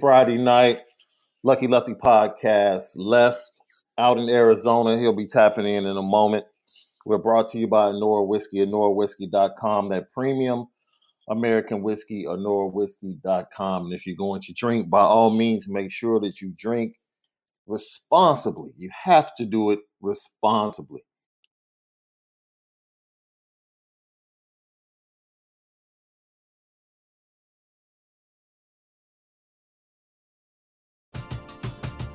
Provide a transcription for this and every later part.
Friday night, Lucky Lefty podcast left out in Arizona. He'll be tapping in in a moment. We're brought to you by Nora Whiskey at NoraWhiskey.com, that premium American whiskey or NoraWhiskey.com. And if you're going to drink, by all means, make sure that you drink responsibly. You have to do it responsibly.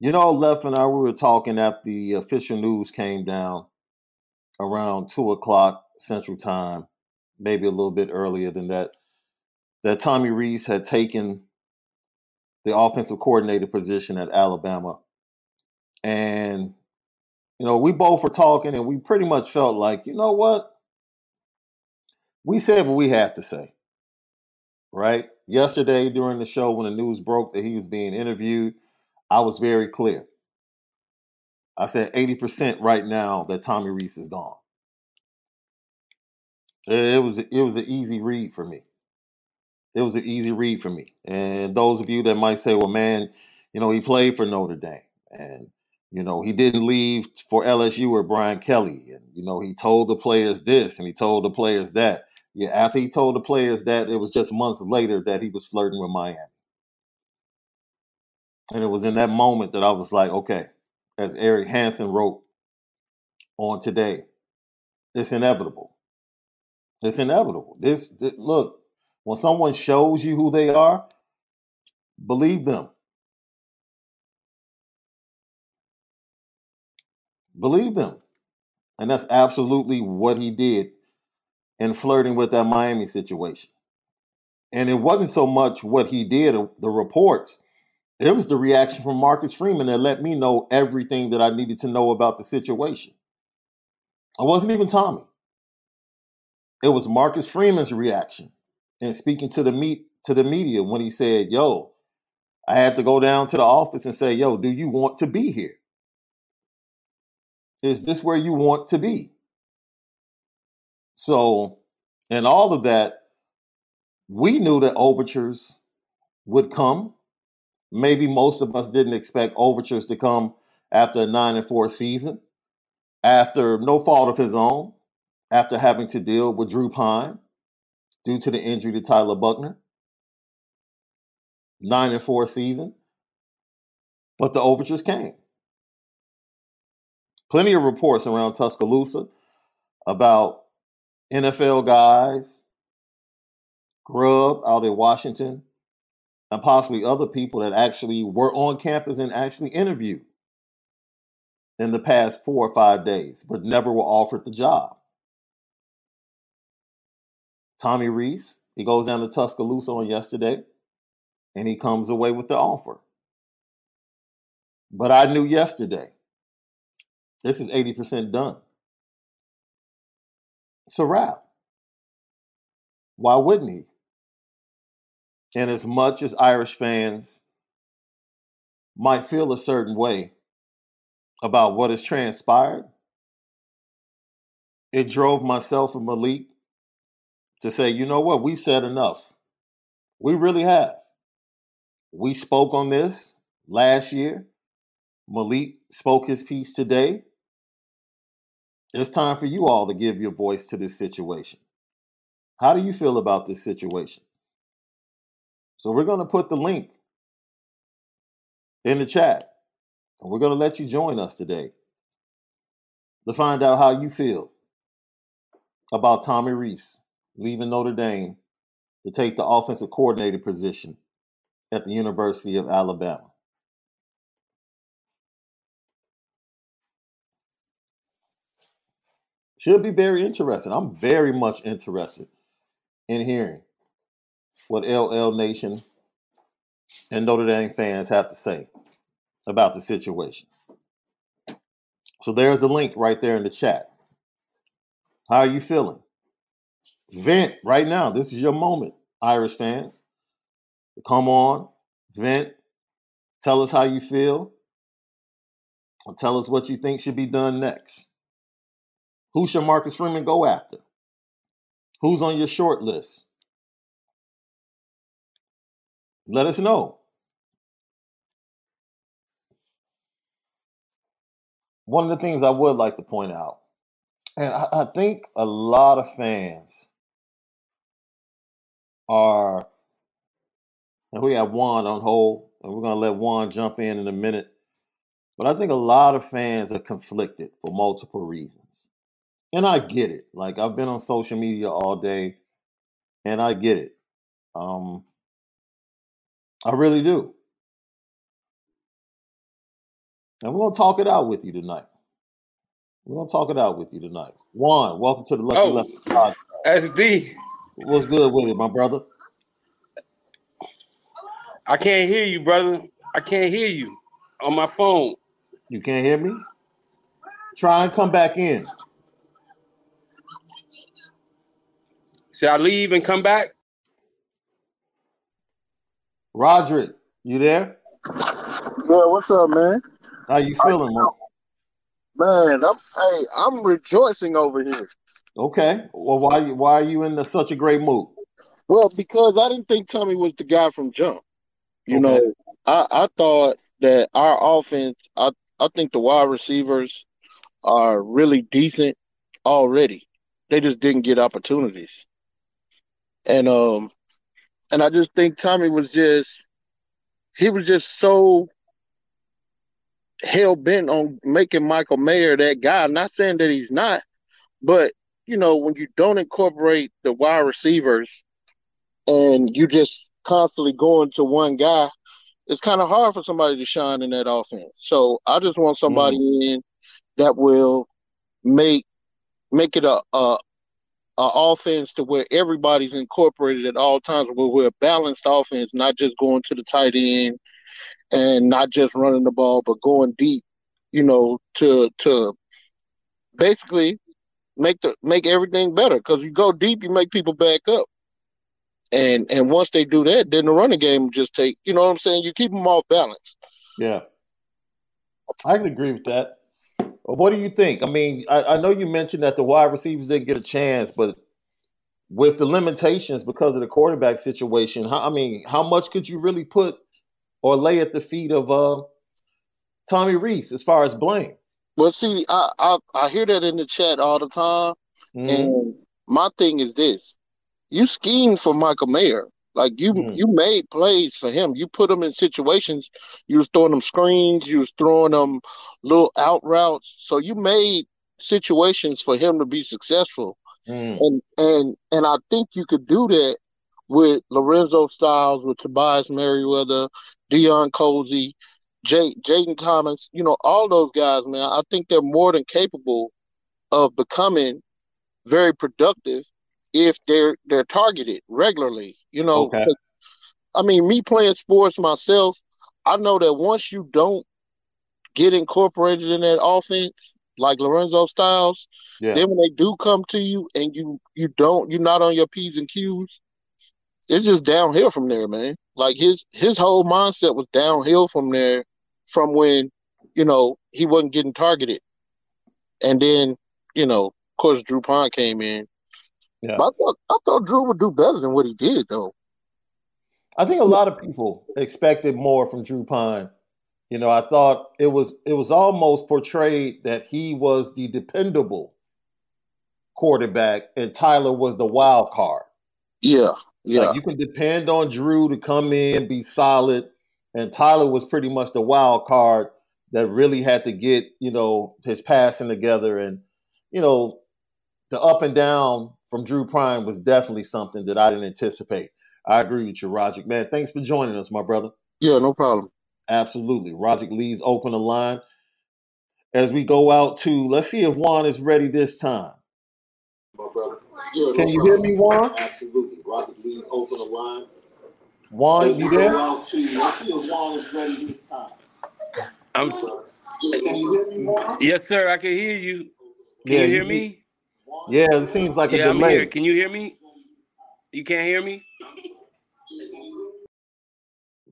You know, Left and I, we were talking after the official news came down around 2 o'clock Central Time, maybe a little bit earlier than that, that Tommy Rees had taken the offensive coordinator position at Alabama. And, you know, we both were talking and we pretty much felt like, you know what? We said what we had to say, right? Yesterday during the show, when the news broke that he was being interviewed, I was very clear. I said 80% right now that Tommy Rees is gone. It was it was an easy read for me. It was an easy read for me. And those of you that might say, well, man, you know, he played for Notre Dame and you know, he didn't leave for LSU or Brian Kelly. And, you know, he told the players this and he told the players that. Yeah, after he told the players that, it was just months later that he was flirting with Miami. And it was in that moment that I was like, okay, as Eric Hansen wrote on today, it's inevitable. It's inevitable. This, this look, when someone shows you who they are, believe them. Believe them. And that's absolutely what he did in flirting with that Miami situation. And it wasn't so much what he did, uh, the reports, it was the reaction from Marcus Freeman that let me know everything that I needed to know about the situation. I wasn't even Tommy. It was Marcus Freeman's reaction and speaking to the meet to the media when he said, "Yo, I had to go down to the office and say, "Yo, do you want to be here? Is this where you want to be?" So, and all of that, we knew that overtures would come. Maybe most of us didn't expect overtures to come after a nine and four season, after no fault of his own, after having to deal with Drew Pyne due to the injury to Tyler Buchner. Nine and four season. But the overtures came. Plenty of reports around Tuscaloosa about NFL guys, Grubb out in Washington, and possibly other people that actually were on campus and actually interviewed in the past four or five days, but never were offered the job. Tommy Rees, he goes down to Tuscaloosa on yesterday and he comes away with the offer. But I knew yesterday, this is 80% done. It's a wrap. Why wouldn't he? And as much as Irish fans might feel a certain way about what has transpired, it drove myself and Malik to say, you know what, we've said enough. We really have. We spoke on this last year. Malik spoke his piece today. It's time for you all to give your voice to this situation. How do you feel about this situation? So we're going to put the link in the chat. And we're going to let you join us today to find out how you feel about Tommy Rees leaving Notre Dame to take the offensive coordinator position at the University of Alabama. Should be very interesting. I'm very much interested in hearing what LL Nation and Notre Dame fans have to say about the situation. So there's a link right there in the chat. How are you feeling? Vent right now. This is your moment, Irish fans. Come on, vent. Tell us how you feel. And tell us what you think should be done next. Who should Marcus Freeman go after? Who's on your short list? Let us know. One of the things I would like to point out, and I, I think a lot of fans are, and we have Juan on hold, and we're going to let Juan jump in in a minute. But I think a lot of fans are conflicted for multiple reasons. And I get it. Like, I've been on social media all day, and I get it. Um, I really do. And we're going to talk it out with you tonight. We're going to talk it out with you tonight. Juan, welcome to the Lucky Oh, Left podcast. SD, What's good with it, my brother? I can't hear you, brother. I can't hear you on my phone. You can't hear me? Try and come back in. Should I leave and come back? Roderick, you there? Yeah, what's up, man? How you feeling, man? Man, I'm hey, I'm rejoicing over here. Okay. Well, why why are you in the, such a great mood? Well, because I didn't think Tommy was the guy from jump. You Okay. know, I, I thought that our offense, I, I think the wide receivers are really decent already. They just didn't get opportunities. And um and I just think Tommy was just he was just so hell bent on making Michael Mayer that guy. Not saying that he's not, but you know, when you don't incorporate the wide receivers and you just constantly going to one guy, it's kind of hard for somebody to shine in that offense. So I just want somebody mm-hmm. in that will make make it a, a a offense to where everybody's incorporated at all times, where we're a balanced offense, not just going to the tight end and not just running the ball, but going deep, you know, to to basically make the make everything better. Because you go deep, you make people back up. And and once they do that, then the running game just take, you know what I'm saying? You keep them off balance. Yeah. I can agree with that. What do you think? I mean, I, I know you mentioned that the wide receivers didn't get a chance, but with the limitations because of the quarterback situation, how, I mean, how much could you really put or lay at the feet of uh, Tommy Rees as far as blame? Well, see, I, I I hear that in the chat all the time, mm-hmm. and my thing is this: you scheme for Michael Mayer. Like you, mm. you made plays for him. You put him in situations. You was throwing them screens. You was throwing them little out routes. So you made situations for him to be successful. Mm. And and and I think you could do that with Lorenzo Styles, with Tobias Merriweather, Deion Colzie, Jay, Jayden Thomas. You know, all those guys, man. I think they're more than capable of becoming very productive if they're they're targeted regularly. You know, okay. I mean, me playing sports myself, I know that once you don't get incorporated in that offense, like Lorenzo Styles, yeah. then when they do come to you and you you don't you're not on your p's and q's, it's just downhill from there, man. Like his his whole mindset was downhill from there, from when you know he wasn't getting targeted, and then you know, of course, Drew Pyne came in yeah. But I thought I thought Drew would do better than what he did, though. I think a lot of people expected more from Drew Pyne. You know, I thought it was it was almost portrayed that he was the dependable quarterback and Tyler was the wild card. Yeah, yeah. Like you can depend on Drew to come in, be solid, and Tyler was pretty much the wild card that really had to get you know his passing together and you know the up and down from Drew Pyne was definitely something that I didn't anticipate. I agree with you, Roger. Man, thanks for joining us, my brother. Yeah, no problem. Absolutely. Roger Lee's open the line. As we go out to, let's see if Juan is ready this time. My brother. Yeah, Can no you problem. hear me, Juan? Absolutely. Roger Lee's open the line. Juan, you there? Out to, let's see if Juan is ready this time. I'm, can you hear me, Juan? Yes, sir. I can hear you. Can yeah, you hear you, me? Yeah, it seems like a yeah, delay. I'm here. Can you hear me? You can't hear me?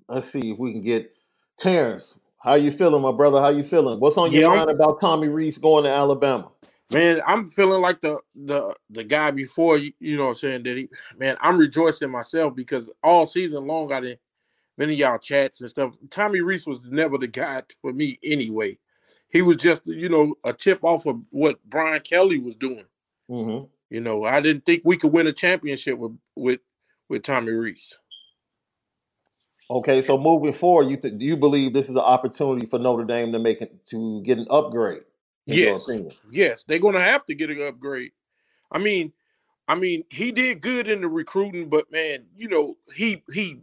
Let's see if we can get Terrence. How you feeling, my brother? How you feeling? What's on your yeah, mind about Tommy Rees going to Alabama? Man, I'm feeling like the the the guy before you, you know what I'm saying that he man, I'm rejoicing myself because all season long I didn't many y'all chats and stuff. Tommy Rees was never the guy for me anyway. He was just, you know, a chip off of what Brian Kelly was doing. Mm-hmm. You know, I didn't think we could win a championship with with with Tommy Rees. Okay, so moving forward, you th- do you believe this is an opportunity for Notre Dame to make it to get an upgrade? Yes, yes, they're going to have to get an upgrade. I mean, I mean, he did good in the recruiting, but man, you know, he he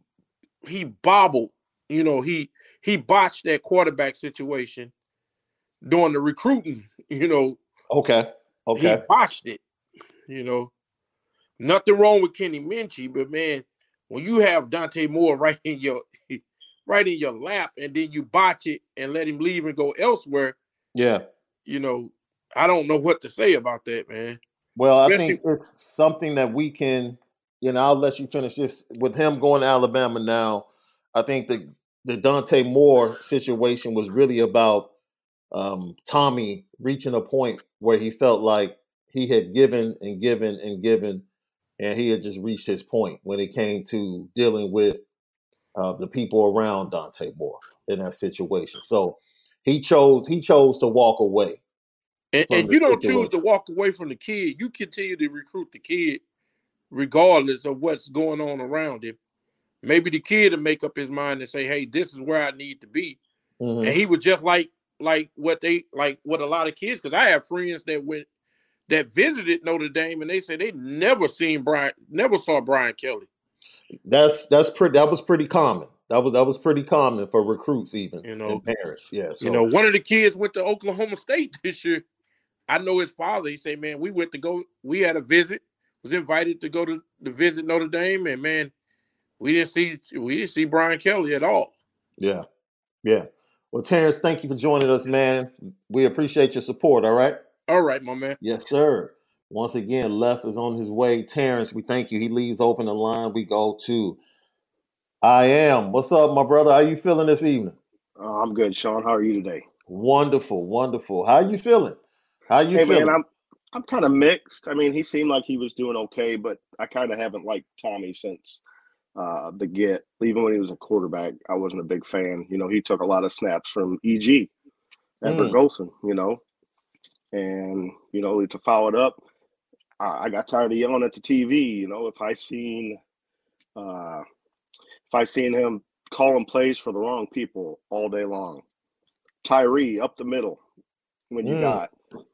he bobbled. You know, he he botched that quarterback situation during the recruiting. You know, okay, Okay. He botched it. You know, nothing wrong with Kenny Minchey, but man, when you have Dante Moore right in your right in your lap, and then you botch it and let him leave and go elsewhere. Yeah. You know, I don't know what to say about that, man. Well, Especially, I think it's something that we can, you know, I'll let you finish this with him going to Alabama now. I think the the Dante Moore situation was really about um, Tommy reaching a point where he felt like he had given and given and given, and he had just reached his point when it came to dealing with uh, the people around Dante Moore in that situation. So he chose he chose to walk away. And, and you don't situation. choose to walk away from the kid. You continue to recruit the kid regardless of what's going on around him. Maybe the kid will make up his mind and say, "Hey, this is where I need to be." Mm-hmm. And he was just like like what they like what a lot of kids because I have friends that went that visited Notre Dame and they said they never seen Brian, never saw Brian Kelly. That's that's pretty that was pretty common. That was that was pretty common for recruits, even You know. parents. Yeah, so, You know, one of the kids went to Oklahoma State this year. I know his father. He said, "Man, we went to go. We had a visit. Was invited to go to, to visit Notre Dame, and man, we didn't see we didn't see Brian Kelly at all." yeah, yeah. Well, Terrence, thank you for joining us, man. We appreciate your support. All right. All right, my man. Yes, sir. Once again, Left is on his way. Terrence, we thank you. He leaves open the line. We go to I am. What's up, my brother? How you feeling this evening? Uh, I'm good, Sean. How are you today? Wonderful, wonderful. How you feeling? How you hey, feeling? man, I'm I'm kind of mixed. I mean, he seemed like he was doing okay, but I kind of haven't liked Tommy since uh, the get. Even when he was a quarterback, I wasn't a big fan. You know, he took a lot of snaps from EG, Everett Mm. Golson. You know, and you know to follow it up, I, I got tired of yelling at the TV. You know, if I seen uh, if I seen him calling plays for the wrong people all day long, Tyree up the middle when you Mm. got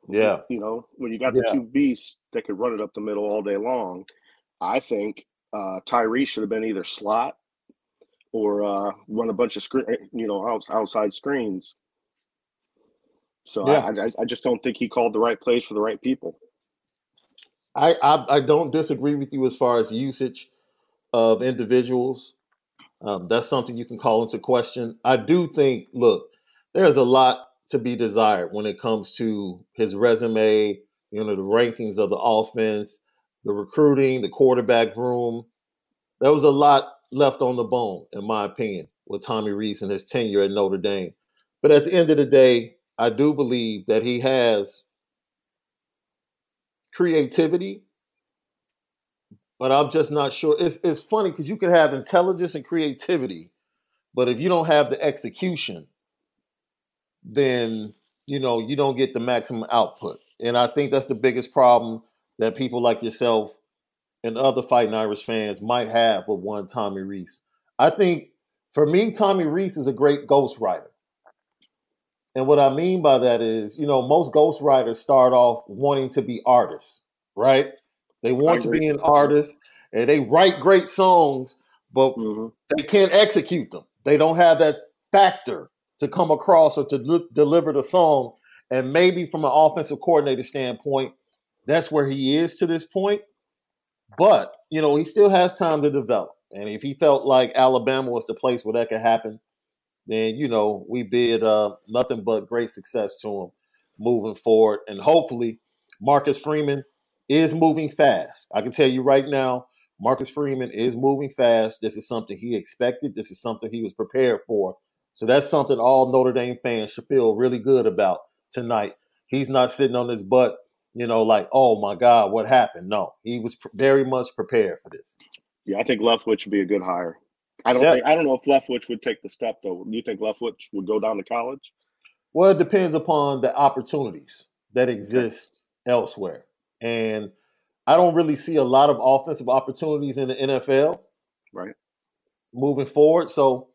yeah, you know, when you got the Yeah. two beasts that could run it up the middle all day long, I think uh, Tyree should have been either slot or uh, run a bunch of screen, you know, outside screens. So Yeah. I, I, I just don't think he called the right plays for the right people. I, I I don't disagree with you as far as usage of individuals. Um, that's something you can call into question. I do think, look, there's a lot to be desired when it comes to his resume, you know, the rankings of the offense, the recruiting, the quarterback room. There was a lot left on the bone, in my opinion, with Tommy Rees and his tenure at Notre Dame. But at the end of the day, I do believe that he has creativity, but I'm just not sure. It's it's funny because you can have intelligence and creativity, but if you don't have the execution, then you know you don't get the maximum output. And I think that's the biggest problem that people like yourself and other Fighting Irish fans might have with one Tommy Rees. I think for me, Tommy Rees is a great ghostwriter. And what I mean by that is, you know, most ghostwriters start off wanting to be artists, right? They want to be an artist and they write great songs, but hmm they can't execute them. They don't have that factor to come across or to li- deliver the song. And maybe from an offensive coordinator standpoint, that's where he is to this point. But, you know, he still has time to develop. And if he felt like Alabama was the place where that could happen, then, you know, we bid uh, nothing but great success to him moving forward. And hopefully, Marcus Freeman is moving fast. I can tell you right now, Marcus Freeman is moving fast. This is something he expected. This is something he was prepared for. So that's something all Notre Dame fans should feel really good about tonight. He's not sitting on his butt, you know, like, oh my God, what happened? No, he was pr- very much prepared for this. Yeah, I think Leftwich would be a good hire. I don't Yeah. think I don't know if Leftwich would take the step though. Do you think Leftwich would go down to college? Well, it depends upon the opportunities that exist elsewhere. And I don't really see a lot of offensive opportunities in the NFL Right. moving forward. So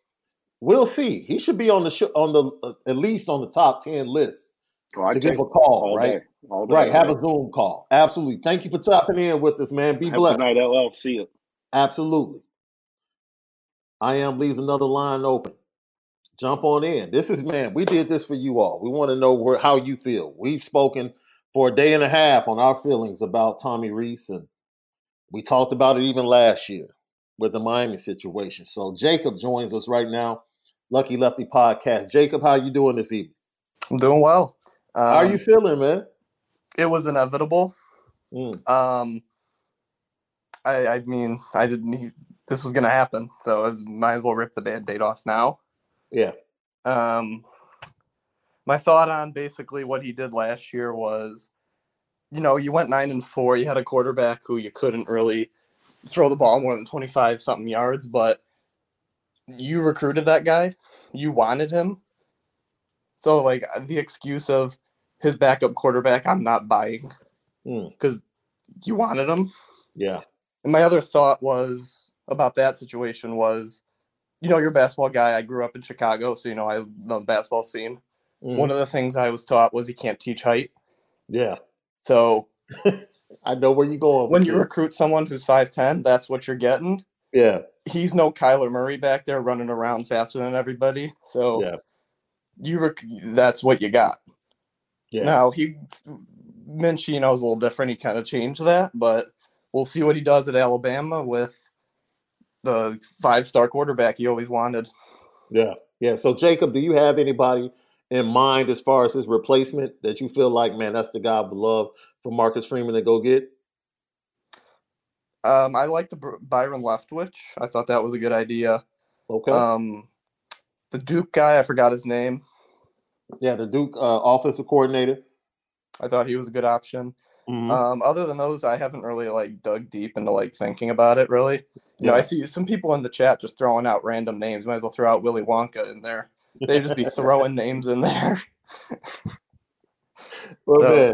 we'll see. He should be on the sh- on the uh, at least on the top 10 list Oh, to give a call, all right? day. All day. Right, have a Zoom call. Absolutely. Thank you for tapping in with us, man. Be day. Have a blessed. good night, LL. See you. Absolutely. I am leaves another line open. Jump on in. This is man. We did this for you all. We want to know where how you feel. We've spoken for a day and a half on our feelings about Tommy Rees, and we talked about it even last year with the Miami situation. So Jacob joins us right now. Lucky Lefty Podcast. Jacob, how you doing this evening? I'm doing well. Um, how are you feeling, man? It was inevitable. Mm, Um, I, I mean, I didn't. Need, this was going to happen, so I might as well rip the band-aid off now. yeah. Um, my thought on basically what he did last year was, you know, you went nine and four. You had a quarterback who you couldn't really throw the ball more than twenty-five something yards, but you recruited that guy. You wanted him. So like the excuse of his backup quarterback, I'm not buying Mm, because you wanted him. yeah. And my other thought was about that situation was, you know, you're a basketball guy. I grew up in Chicago, so you know I know the basketball scene. Mm, One of the things I was taught was you can't teach height. yeah. So I know where you're going. when you this. recruit someone who's five ten, that's what you're getting. Yeah. He's no Kyler Murray back there running around faster than everybody. So Yeah. you rec- that's what you got. Yeah. Now he is a little different. He kind of changed that, but we'll see what he does at Alabama with the five star quarterback he always wanted. Yeah. Yeah. So Jacob, do you have anybody in mind as far as his replacement that you feel like, man, that's the guy I would love for Marcus Freeman to go get? Um, I like the Byron Leftwich. I thought that was a good idea. Okay. Um, the Duke guy, I forgot his name. Yeah, the Duke uh, offensive coordinator. I thought he was a good option. Mhm. Um, other than those, I haven't really like dug deep into like thinking about it. Really, you know, I see some people in the chat just throwing out random names. Might as well throw out Willy Wonka in there. They just be throwing names in there. well, so-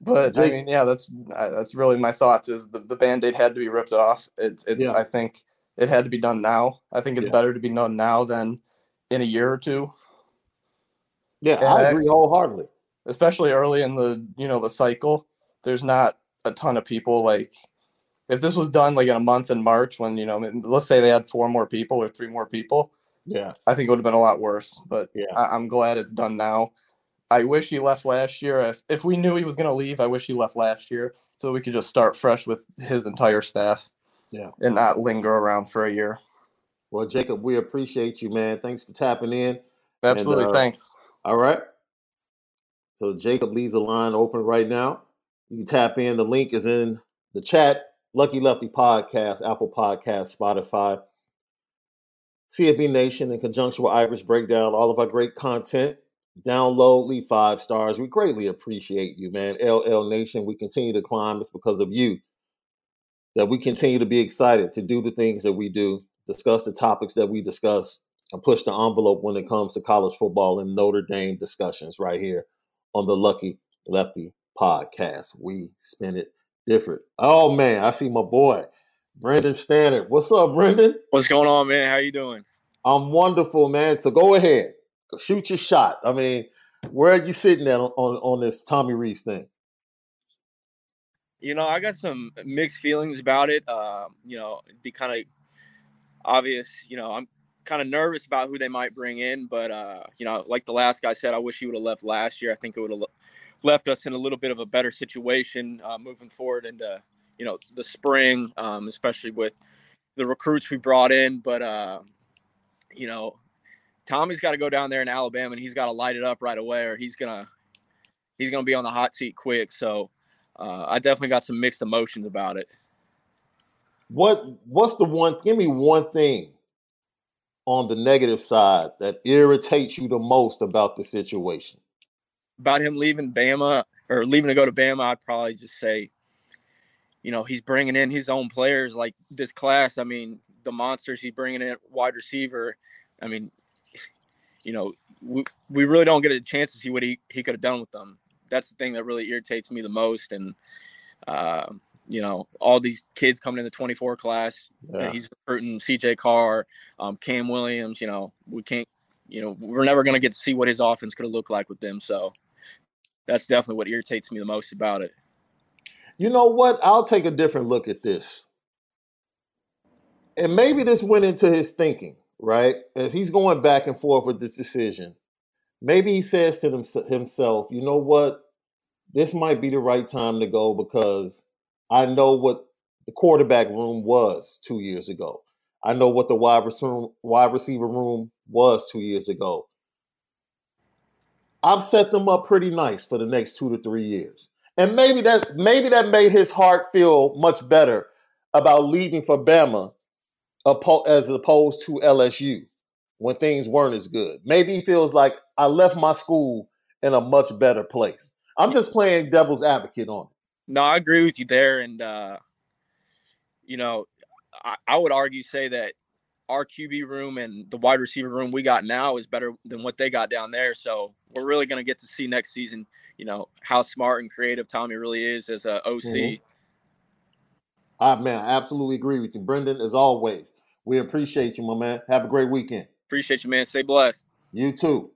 But I mean, yeah, that's uh, that's really my thoughts. Is the, the band aid had to be ripped off? It's it's. Yeah. I think it had to be done now. I think it's Yeah. better to be done now than in a year or two, yeah, and I agree wholeheartedly. especially early in the you know the cycle. There's not a ton of people like. If this was done like in a month in March, when you know, let's say they had four more people or three more people, Yeah, I think it would have been a lot worse. But Yeah. I, I'm glad it's done now. I wish he left last year. If if we knew he was going to leave, I wish he left last year so we could just start fresh with his entire staff. Yeah. and not linger around for a year. Well, Jacob, we appreciate you, man. Thanks for tapping in. Absolutely, uh, thanks. All right. So Jacob leaves the line open right now. You can tap in. The link is in the chat. Lucky Lefty Podcast, Apple Podcast, Spotify, CFB Nation, in conjunction with Irish Breakdown, all of our great content. Download, leave five stars. We greatly appreciate you, man. LL Nation, we continue to climb. It's because of you that we continue to be excited to do the things that we do, discuss the topics that we discuss, and push the envelope when it comes to college football and Notre Dame discussions right here on the Lucky Lefty podcast. We spin it different. Oh man, I see my boy, Brendan Stannard. What's up, Brendan? What's going on, man? How you doing? I'm wonderful, man. So go ahead, shoot your shot. I mean, where are you sitting at on, on, on this Tommy Rees thing? You know, I got some mixed feelings about it. Um, you know, it'd be kind of obvious. You know, I'm kind of nervous about who they might bring in, but uh, you know, like the last guy said, I wish he would have left last year. I think it would have left us in a little bit of a better situation uh, moving forward into you know the spring, um, especially with the recruits we brought in. But uh, you know, Tommy's got to go down there in Alabama and he's got to light it up right away, or he's gonna he's gonna be on the hot seat quick. So uh, I definitely got some mixed emotions about it. What What's the one? Give me one thing on the negative side that irritates you the most about the situation. About him leaving Bama or leaving to go to Bama, I'd probably just say, you know, he's bringing in his own players like this class. I mean, the monsters he's bringing in wide receiver. I mean, you know, we, we really don't get a chance to see what he, he could have done with them. That's the thing that really irritates me the most. And, uh, you know, all these kids coming in the 24 class, Yeah. he's recruiting CJ Carr, um, Cam Williams, you know, we can't, you know, we're never going to get to see what his offense could have looked like with them. So that's definitely what irritates me the most about it. You know what? I'll take a different look at this. And maybe this went into his thinking, right? As he's going back and forth with this decision. Maybe he says to himself, you know what? This might be the right time to go because I know what the quarterback room was two years ago. I know what the wide receiver, wide receiver room was two years ago. I've set them up pretty nice for the next two to three years. And maybe that maybe that made his heart feel much better about leaving for Bama as opposed to LSU when things weren't as good. Maybe he feels like I left my school in a much better place. I'm just playing devil's advocate on it. No, I agree with you there. And, uh, you know, I, I would argue say that our QB room and the wide receiver room we got now is better than what they got down there. So we're really going to get to see next season, you know, how smart and creative Tommy really is as a OC. Mhm. Ah, man, I absolutely agree with you. Brendan, as always, we appreciate you, my man. Have a great weekend. Appreciate you, man. Stay blessed. You too.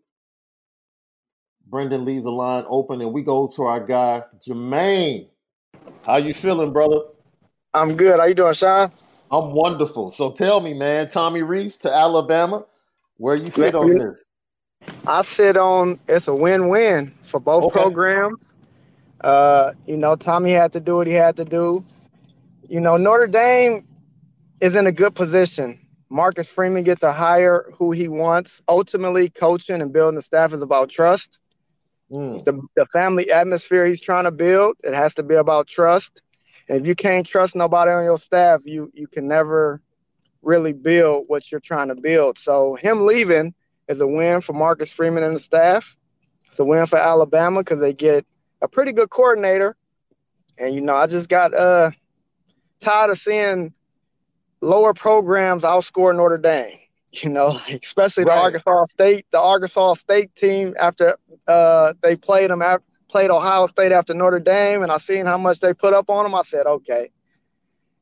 Brendan leaves the line open, and we go to our guy Jermaine. How you feeling, brother? I'm good. How you doing, Sean? I'm wonderful. So tell me, man, Tommy Rees to Alabama, where you sit on this? I sit on it's a win-win for both Okay. programs. Uh, you know, Tommy had to do what he had to do. You know, Notre Dame is in a good position. Marcus Freeman gets to hire who he wants. Ultimately, coaching and building the staff is about trust. Mm, The, the family atmosphere he's trying to build, it has to be about trust. And if you can't trust nobody on your staff, you you can never really build what you're trying to build. So him leaving is a win for Marcus Freeman and the staff. It's a win for Alabama because they get a pretty good coordinator. And you know, I just got uh tired of seeing lower programs outscore Notre Dame. You know, especially the Arkansas State, the Arkansas State team after uh they played them out played Ohio State after Notre Dame, and I seen how much they put up on them. I said, okay,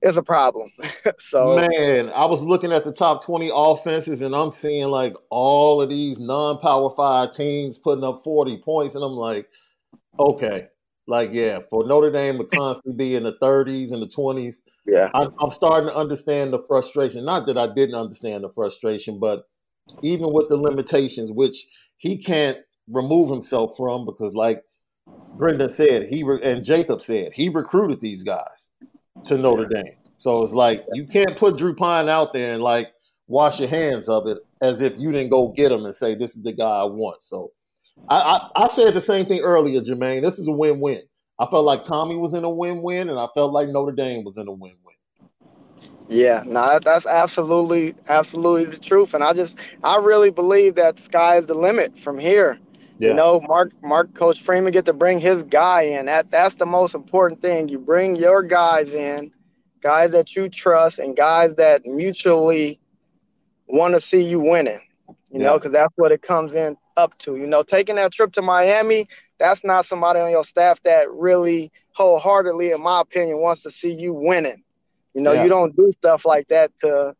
it's a problem. so Man, I was looking at the top 20 offenses and I'm seeing like all of these non power five teams putting up 40 points. And I'm like, okay, like, yeah, for Notre Dame to constantly be in the 30s and the 20s, yeah, I'm, I'm starting to understand the frustration. Not that I didn't understand the frustration, but even with the limitations, which he can't remove himself from, because like Brendan said, he re- and Jacob said, he recruited these guys to Notre Dame. So it's like you can't put Drew Pyne out there and like wash your hands of it as if you didn't go get him and say this is the guy I want. So I, I, I said the same thing earlier, Jermaine. This is a win-win. I felt like Tommy was in a win-win, and I felt like Notre Dame was in a win-win. Yeah, no, that- that's absolutely, absolutely the truth. And I just, I really believe that sky is the limit from here. Yeah. You know, Mark, Mark, Coach Freeman get to bring his guy in. That that's the most important thing. You bring your guys in, guys that you trust, and guys that mutually want to see you winning. You know, because that's what it comes in up to. You know, taking that trip to Miami, that's not somebody on your staff that really wholeheartedly, in my opinion, wants to see you winning. You know, Yeah. you don't do stuff like that to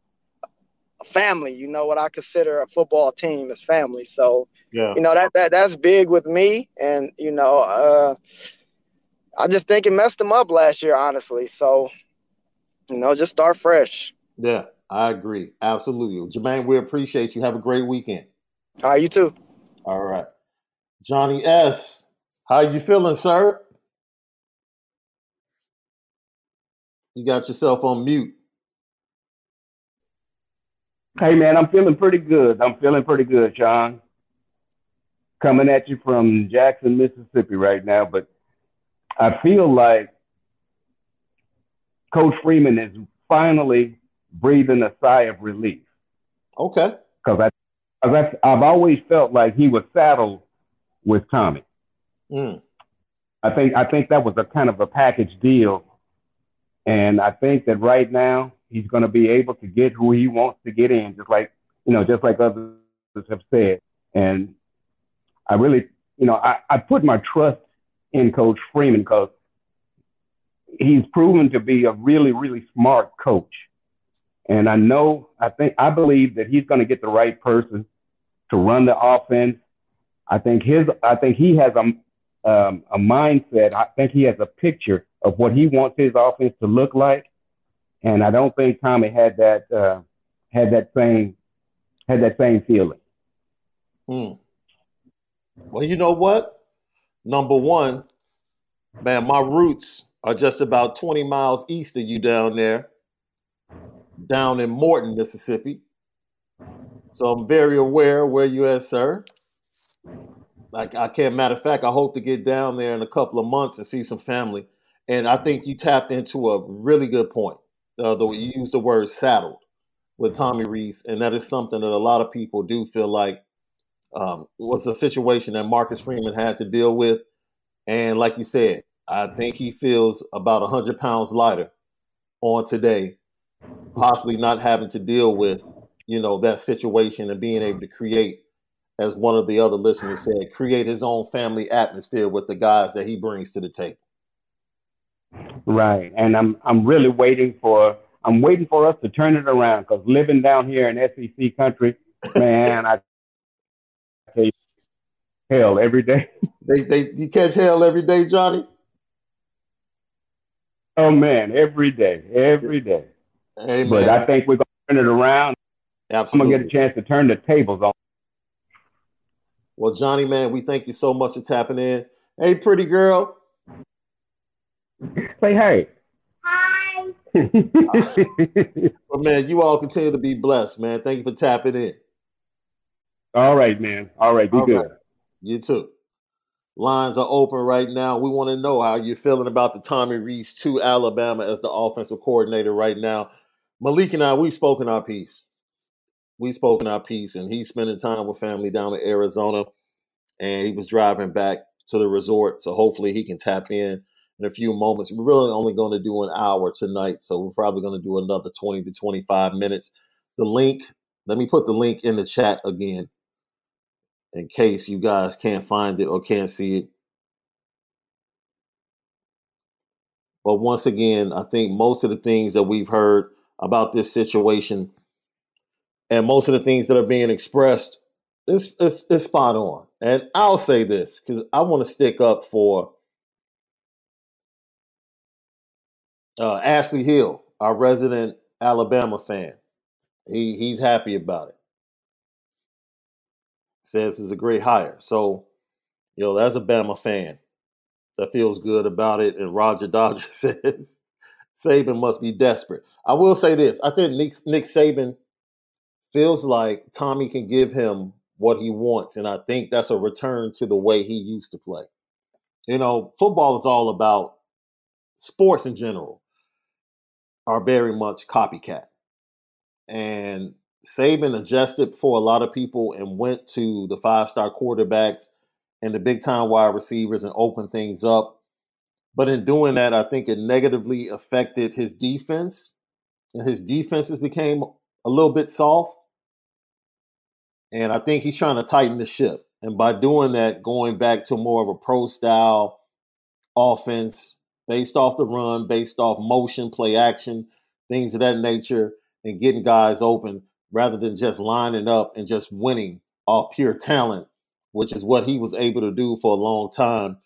a family. You know what I consider a football team is family. So, Yeah. you know, that that that's big with me. And, you know, uh I just think it messed them up last year, honestly. So, you know, just start fresh. Yeah, I agree. Absolutely. Jermaine, we appreciate you. Have a great weekend. All right, you too. All right. Johnny S. How you feeling, sir? You got yourself on mute. Hey man, I'm feeling pretty good. I'm feeling pretty good, Sean. Coming at you from Jackson, Mississippi right now, but I feel like Coach Freeman is finally breathing a sigh of relief Okay. Because I, 'cause I, I've always felt like he was saddled with Tommy. Mm. I think I think that was a kind of a package deal, and I think that right now he's going to be able to get who he wants to get in, just like you know, just like others have said. And I really, you know, I, I put my trust in Coach Freeman because he's proven to be a really, really smart coach. And I know, I think, I believe that he's going to get the right person to run the offense. I think his, I think he has a, um, a mindset. I think he has a picture of what he wants his offense to look like. And I don't think Tommy had that, uh, had that same, had that same feeling. Hmm. Well, you know what? Number one, man, my roots are just about 20 miles east of you down there, down in Morton, Mississippi. So I'm very aware where you at, sir. Like I can't. Matter of fact, I hope to get down there in a couple of months and see some family. And I think you tapped into a really good point. Uh, though you used the word saddled with Tommy Rees, and that is something that a lot of people do feel like um, was a situation that Marcus Freeman had to deal with. And like you said, I think he feels about 100 pounds lighter on today, possibly not having to deal with, you know, that situation and being able to create, as one of the other listeners said, create his own family atmosphere with the guys that he brings to the table. Right. And I'm I'm really waiting for I'm waiting for us to turn it around because living down here in SEC country, man, I you, hell every day. They, they, you catch hell every day, Johnny. Oh man, every day, every day. Hey, but. I think we're gonna turn it around. Absolutely. I'm gonna get a chance to turn the tables on. Well, Johnny, man, we thank you so much for tapping in. Hey, pretty girl. Say hey. Hi. well, man, you all continue to be blessed, man. Thank you for tapping in. All right, man. All right, be All good. right. You too. Lines are open right now. We want to know how you're feeling about the Tommy Rees to Alabama as the offensive coordinator right now. Malik and I, we've spoken our piece. We've spoken our piece, and he's spending time with family down in Arizona, and he was driving back to the resort. So hopefully he can tap in in a few moments. We're really only going to do an hour tonight, so we're probably going to do another 20 to 25 minutes. The link, let me put the link in the chat again in case you guys can't find it or can't see it. But once again, I think most of the things that we've heard about this situation and most of the things that are being expressed is is, is spot on. And I'll say this because I want to stick up for uh, Ashley Hill, our resident Alabama fan. He he's happy about it. Says it's a great hire. So, you know, that's a Bama fan that feels good about it. And Roger Dodger says Saban must be desperate. I will say this: I think Nick, Nick Saban feels like Tommy can give him what he wants, and I think that's a return to the way he used to play. You know, football is all about sports in general are very much copycat. And Saban adjusted for a lot of people and went to the five star quarterbacks and the big time wide receivers and opened things up. But in doing that, I think it negatively affected his defense. And his defenses became a little bit soft. And I think he's trying to tighten the ship. And by doing that, going back to more of a pro style offense based off the run, based off motion, play action, things of that nature, and getting guys open rather than just lining up and just winning off pure talent, which is what he was able to do for a long time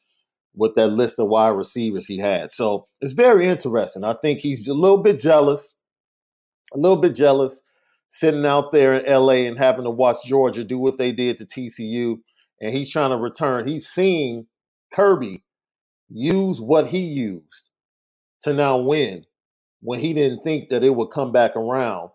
with that list of wide receivers he had. So it's very interesting. I think he's a little bit jealous, a little bit jealous, sitting out there in LA and having to watch Georgia do what they did to TCU. And he's trying to return. He's seeing Kirby use what he used to now win when he didn't think that it would come back around.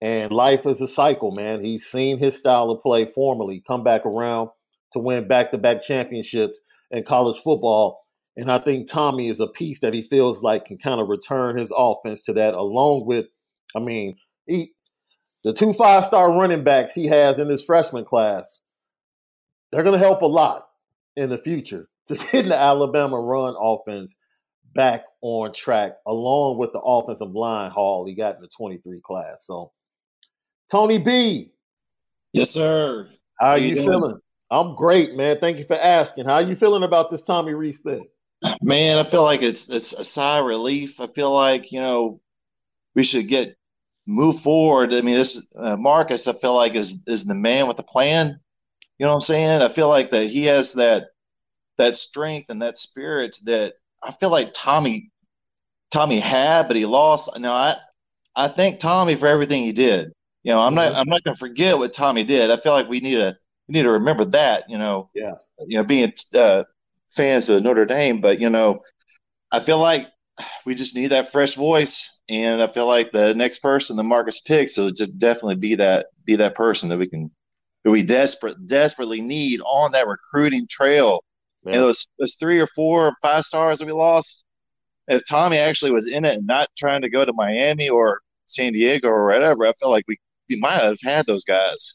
And life is a cycle, man. He's seen his style of play formerly come back around to win back to back championships in college football. And I think Tommy is a piece that he feels like can kind of return his offense to that, along with, I mean, he the two five star running backs he has in this freshman class, they're going to help a lot in the future to get the Alabama run offense back on track, along with the offensive line haul he got in the 23 class. So, Tony B. Yes, sir. How are you you feeling? I'm great, man. Thank you for asking. How are you feeling about this Tommy Rees thing? Man, I feel like it's it's a sigh of relief. I feel like you know we should get move forward. I mean, this uh, Marcus, I feel like is is the man with the plan. You know what I'm saying? I feel like that he has that that strength and that spirit that I feel like Tommy Tommy had, but he lost. Now I I thank Tommy for everything he did. You know, I'm not I'm not gonna forget what Tommy did. I feel like we need to we need to remember that. You know, Yeah. you know, being uh, fans of Notre Dame, but you know, I feel like we just need that fresh voice, and I feel like the next person the Marcus picks will just definitely be that be that person that we can that we desperate desperately need on that recruiting trail. And those those three or four or five stars that we lost, if Tommy actually was in it and not trying to go to Miami or San Diego or whatever, I feel like we we might have had those guys.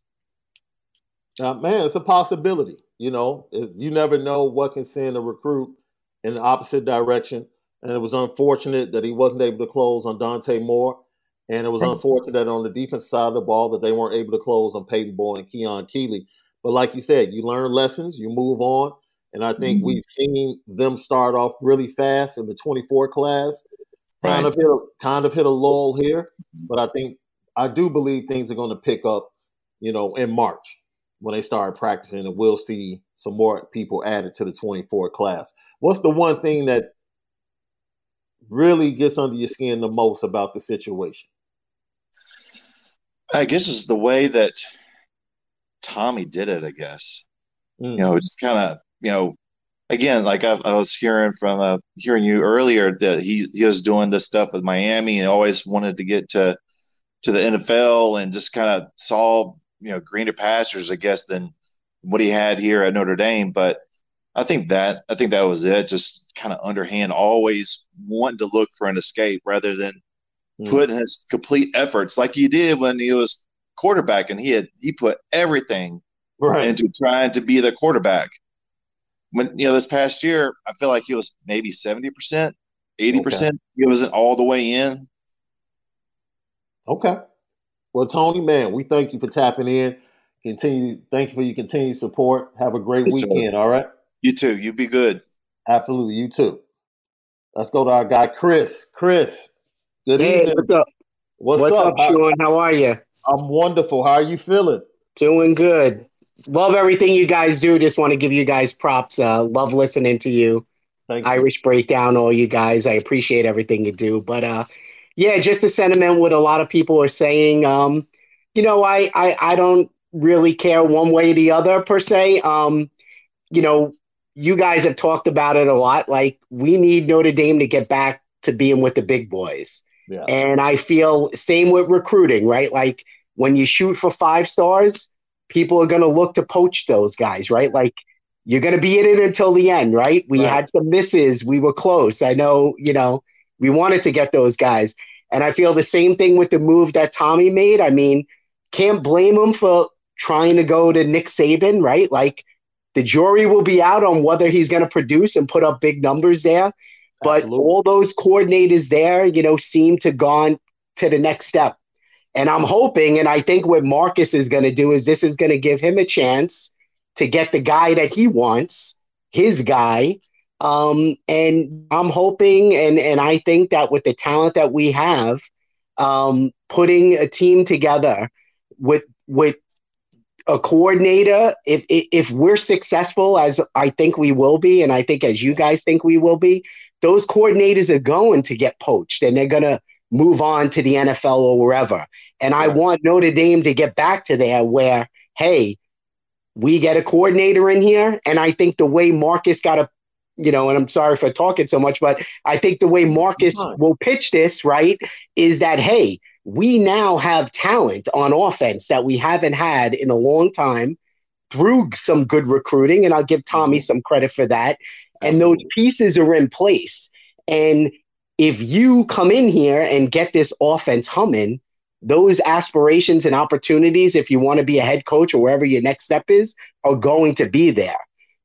Uh, man, it's a possibility. You know, you never know what can send a recruit in the opposite direction. And it was unfortunate that he wasn't able to close on Dante Moore. And it was unfortunate that on the defensive side of the ball that they weren't able to close on Peyton Bowen and Keon Keeley. But like you said, you learn lessons, you move on. And I think we've seen them start off really fast in the 24 class. Kind of hit a kind of hit a lull here, but I think I do believe things are going to pick up, you know, in March when they start practicing, and we'll see some more people added to the 24 class. What's the one thing that really gets under your skin the most about the situation? I guess it's the way that Tommy did it. I guess mm. you know, just kind of you know, again, like I, I was hearing from uh, hearing you earlier that he he was doing this stuff with Miami and always wanted to get to to the NFL and just kind of saw you know greener pastures, I guess, than what he had here at Notre Dame. But I think that I think that was it. Just kind of underhand, always wanting to look for an escape rather than mm. putting his complete efforts like he did when he was quarterback, and he had he put everything right. into trying to be the quarterback. When you know this past year, I feel like he was maybe seventy percent, eighty percent. He wasn't all the way in. Okay. Well, Tony, man, we thank you for tapping in. Continue. Thank you for your continued support. Have a great yes, weekend. Sir. All right. You too. You be good. Absolutely. You too. Let's go to our guy Chris. Chris. Good hey, evening. What's up? What's, what's up, up Sean? How are you? I'm wonderful. How are you feeling? Doing good. Love everything you guys do. Just want to give you guys props. Uh, love listening to you. Thank Irish you. breakdown, all you guys. I appreciate everything you do. But uh, yeah, just a sentiment what a lot of people are saying. Um, you know, I, I I don't really care one way or the other per se. Um, you know, you guys have talked about it a lot. Like we need Notre Dame to get back to being with the big boys. Yeah. And I feel same with recruiting, right? Like when you shoot for five stars, people are going to look to poach those guys, right? Like you're going to be in it until the end, right? We right. had some misses. We were close. I know, you know, we wanted to get those guys. And I feel the same thing with the move that Tommy made. I mean, can't blame him for trying to go to Nick Saban, right? Like the jury will be out on whether he's going to produce and put up big numbers there. But Absolutely. all those coordinators there, you know, seem to gone to the next step. And I'm hoping, and I think what Marcus is going to do is this is going to give him a chance to get the guy that he wants, his guy. Um, and I'm hoping, and and I think that with the talent that we have, um, putting a team together with with a coordinator, if, if we're successful as I think we will be, and I think as you guys think we will be, those coordinators are going to get poached and they're going to move on to the NFL or wherever. And I want Notre Dame to get back to there where, hey, we get a coordinator in here. And I think the way Marcus got a, you know, and I'm sorry for talking so much, but I think the way Marcus will pitch this, right, is that, hey, we now have talent on offense that we haven't had in a long time through some good recruiting. And I'll give Tommy mm-hmm. some credit for that. And those pieces are in place. And if you come in here and get this offense humming, those aspirations and opportunities, if you want to be a head coach or wherever your next step is, are going to be there.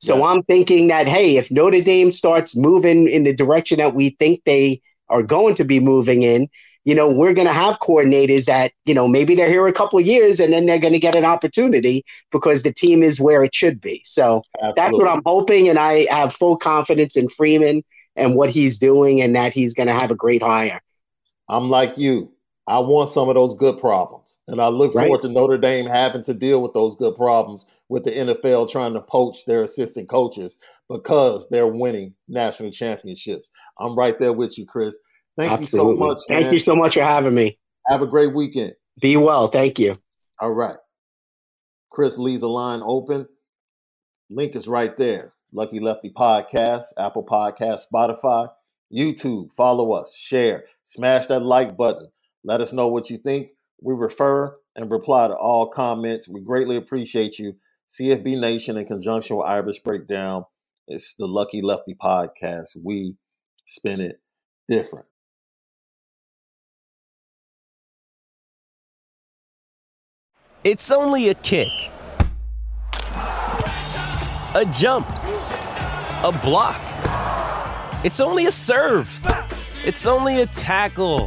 So yeah. I'm thinking that, hey, if Notre Dame starts moving in the direction that we think they are going to be moving in, you know, we're going to have coordinators that, you know, maybe they're here a couple of years and then they're going to get an opportunity because the team is where it should be. So Absolutely. that's what I'm hoping. And I have full confidence in Freeman and what he's doing and that he's going to have a great hire. I'm like you. I want some of those good problems. And I look right. forward to Notre Dame having to deal with those good problems with the NFL trying to poach their assistant coaches because they're winning national championships. I'm right there with you, Chris. Thank Absolutely. you so much. Thank man. you so much for having me. Have a great weekend. Be well. Thank you. All right. Chris leaves a line open. Link is right there. Lucky Lefty Podcast, Apple Podcast, Spotify, YouTube. Follow us, share, smash that like button. Let us know what you think. We refer and reply to all comments. We greatly appreciate you. CFB Nation, in conjunction with Irish Breakdown, it's the Lucky Lefty Podcast. We spin it different. It's only a kick, a jump, a block. It's only a serve. It's only a tackle,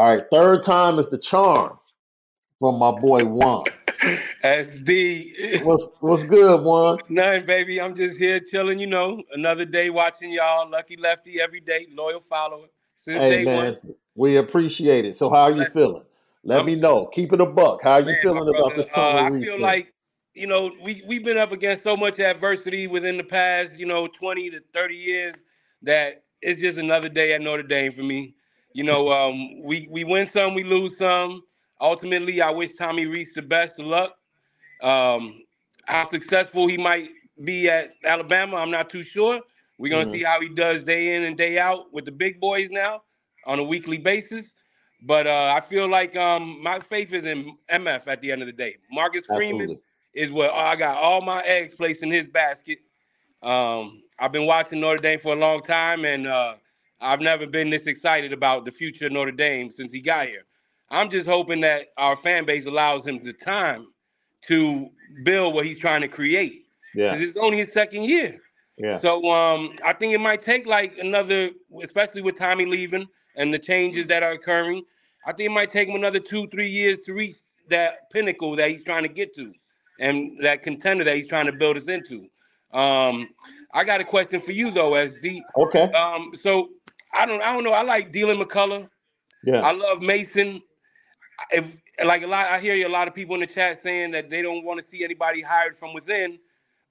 All right, third time is the charm from my boy Juan. SD. What's what's good, Juan? Nothing, baby. I'm just here chilling, you know. Another day watching y'all. Lucky Lefty every day, loyal follower since Hey day man, one. we appreciate it. So how are you feeling? Let me know. Keep it a buck. How are you Man, feeling about brother, this uh, I feel thing? like you know we we've been up against so much adversity within the past you know 20 to 30 years that it's just another day at Notre Dame for me. You know, um, we we win some, we lose some. Ultimately, I wish Tommy Rees the best of luck. Um, how successful he might be at Alabama, I'm not too sure. We're gonna Mhm. see how he does day in and day out with the big boys now on a weekly basis. But uh, I feel like um, my faith is in MF at the end of the day. Marcus Freeman Absolutely. is what I got all my eggs placed in his basket. Um, I've been watching Notre Dame for a long time, and uh, I've never been this excited about the future of Notre Dame since he got here. I'm just hoping that our fan base allows him the time to build what he's trying to create. Yeah. Because it's only his second year. Yeah. So um, I think it might take like another, especially with Tommy leaving and the changes that are occurring. I think it might take him another two, three years to reach that pinnacle that he's trying to get to, and that contender that he's trying to build us into. Um, I got a question for you though, SD. Okay. Um, so I don't, I don't know. I like Deland McCullough. Yeah. I love Mason. If like a lot, I hear you a lot of people in the chat saying that they don't want to see anybody hired from within,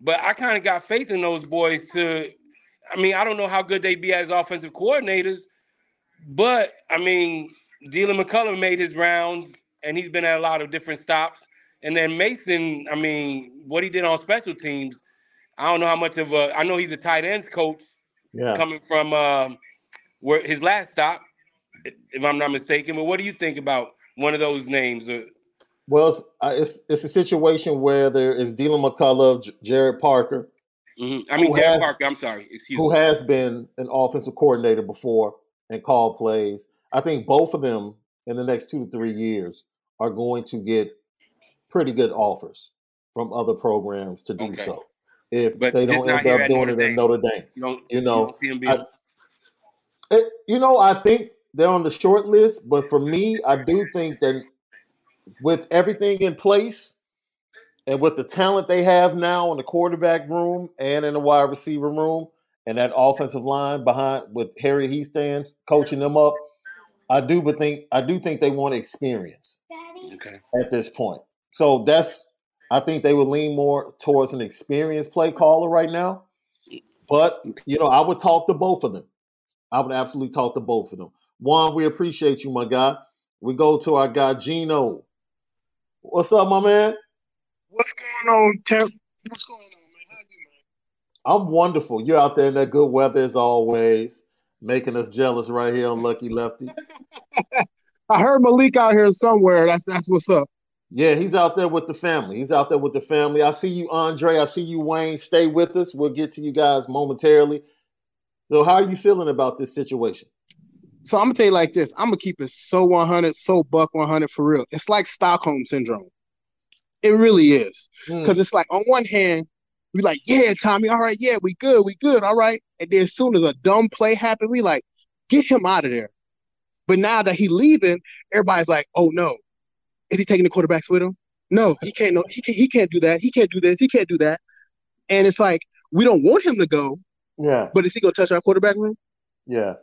but I kind of got faith in those boys. To, I mean, I don't know how good they'd be as offensive coordinators, but I mean, Deland McCullough made his rounds, and he's been at a lot of different stops. And then Mason, I mean, what he did on special teams, I don't know how much of a. I know he's a tight ends coach, Yeah. coming from um, where his last stop, if I'm not mistaken. But what do you think about one of those names? Uh, Well, it's, uh, it's it's a situation where there is Deland McCullough, Gerad Parker, mhm. I mean, Gerad has- Parker. I'm sorry. Excuse who me. has been an offensive coordinator before and called plays. I think both of them in the next two to three years are going to get pretty good offers from other programs to do Okay. so. If But they don't end up doing Notre it Dame. Notre Dame, You don't. you You know, don't see him being. I, it, you know, I think they're on the short list, but for me, I do think that with everything in place and with the talent they have now in the quarterback room and in the wide receiver room and that offensive line behind with Harry Hiestands coaching them up, I do but think I do think they want experience okay. at this point. So that's I think they would lean more towards an experienced play caller right now. Mm. But you know, I would talk to both of them. I would absolutely talk to both of them. One, we appreciate you, my guy. We go to our guy Gino. What's up, my man? What's going on, Temp? What's going on, man? How you, man? I'm wonderful. You're out there in that good weather as always, making us jealous right here on Lucky Lefty. I heard Malik out here somewhere. That's that's what's up. Yeah, he's out there with the family. He's out there with the family. I see you, Andre. I see you, Wayne. Stay with us. We'll get to you guys momentarily. So, how are you feeling about this situation? So I'm gonna tell you like this. I'm gonna keep it so 100, so buck 100 for real. It's like Stockholm syndrome. It really is. Hmm. Because it's like on one hand, we like, yeah, Tommy, all right, yeah, we good, we good, all right. And then as soon as a dumb play happened, we like, get him out of there. But now that he leaving, everybody's like, oh no, is he taking the quarterbacks with him? No, he can't. No, he can't. He can't do that. He can't do this. He can't do that. And it's like we don't want him to go, Yeah, but is he gonna touch our quarterback room? yeah,